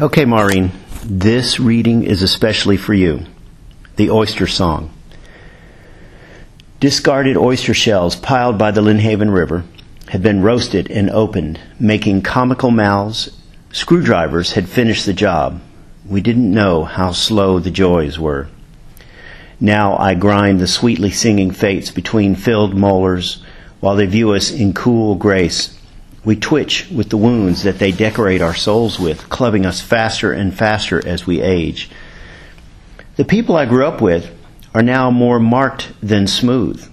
Okay, Maureen, this reading is especially for you. The Oyster Song. Discarded oyster shells piled by the Lynnhaven River had been roasted and opened, making comical mouths. Screwdrivers had finished the job. We didn't know how slow the joys were. Now I grind the sweetly singing fates between filled molars while they view us in cool grace we twitch with the wounds that they decorate our souls with, clubbing us faster and faster as we age. The people I grew up with are now more marked than smooth.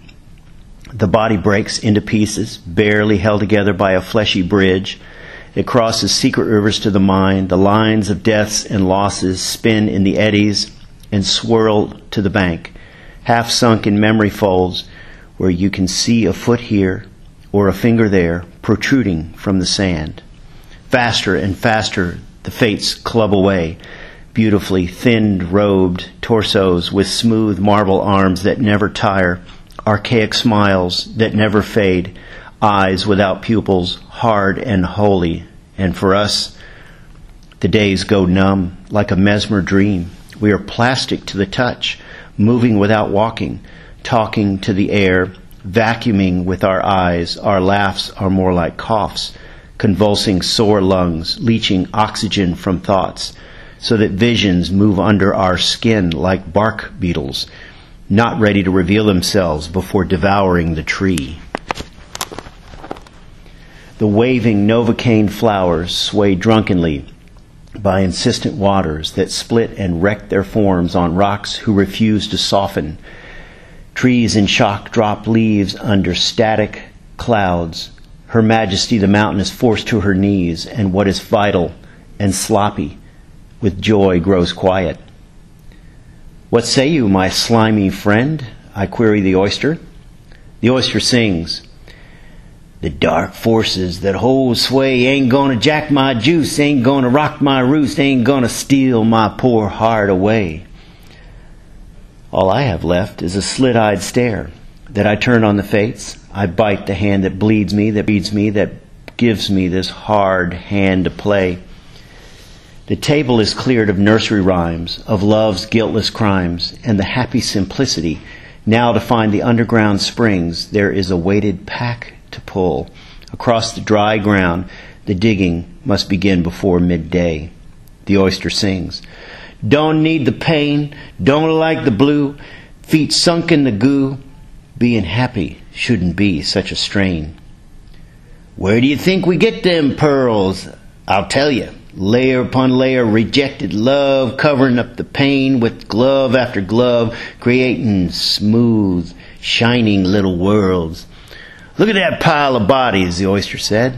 The body breaks into pieces, barely held together by a fleshy bridge. It crosses secret rivers to the mind. The lines of deaths and losses spin in the eddies and swirl to the bank, half sunk in memory folds where you can see a foot here or a finger there protruding from the sand. Faster and faster the fates club away, beautifully thinned robed torsos with smooth marble arms that never tire, archaic smiles that never fade, eyes without pupils, hard and holy. And for us, the days go numb like a mesmer dream. We are plastic to the touch, moving without walking, talking to the air, vacuuming with our eyes, our laughs are more like coughs, convulsing sore lungs, leaching oxygen from thoughts, so that visions move under our skin like bark beetles, not ready to reveal themselves before devouring the tree. The waving novocaine flowers sway drunkenly by insistent waters that split and wreck their forms on rocks who refuse to soften Trees in shock drop leaves under static clouds. Her Majesty the mountain is forced to her knees, and what is vital and sloppy with joy grows quiet. What say you, my slimy friend? I query the oyster. The oyster sings. The dark forces that hold sway ain't gonna jack my juice, ain't gonna rock my roost, ain't gonna steal my poor heart away. All I have left is a slit eyed stare that I turn on the fates. I bite the hand that bleeds me, that bleeds me, that gives me this hard hand to play. The table is cleared of nursery rhymes, of love's guiltless crimes, and the happy simplicity. Now, to find the underground springs, there is a weighted pack to pull. Across the dry ground, the digging must begin before midday. The oyster sings. Don't need the pain, don't like the blue, feet sunk in the goo. Being happy shouldn't be such a strain. Where do you think we get them pearls? I'll tell you. Layer upon layer, rejected love, covering up the pain with glove after glove, creating smooth, shining little worlds. Look at that pile of bodies, the oyster said.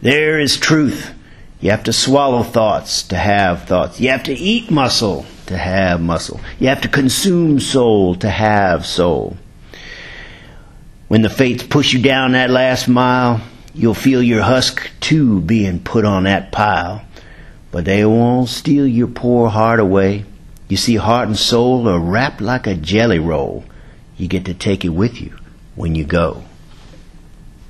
There is truth. You have to swallow thoughts to have thoughts. You have to eat muscle to have muscle. You have to consume soul to have soul. When the fates push you down that last mile, you'll feel your husk too being put on that pile. But they won't steal your poor heart away. You see, heart and soul are wrapped like a jelly roll. You get to take it with you when you go.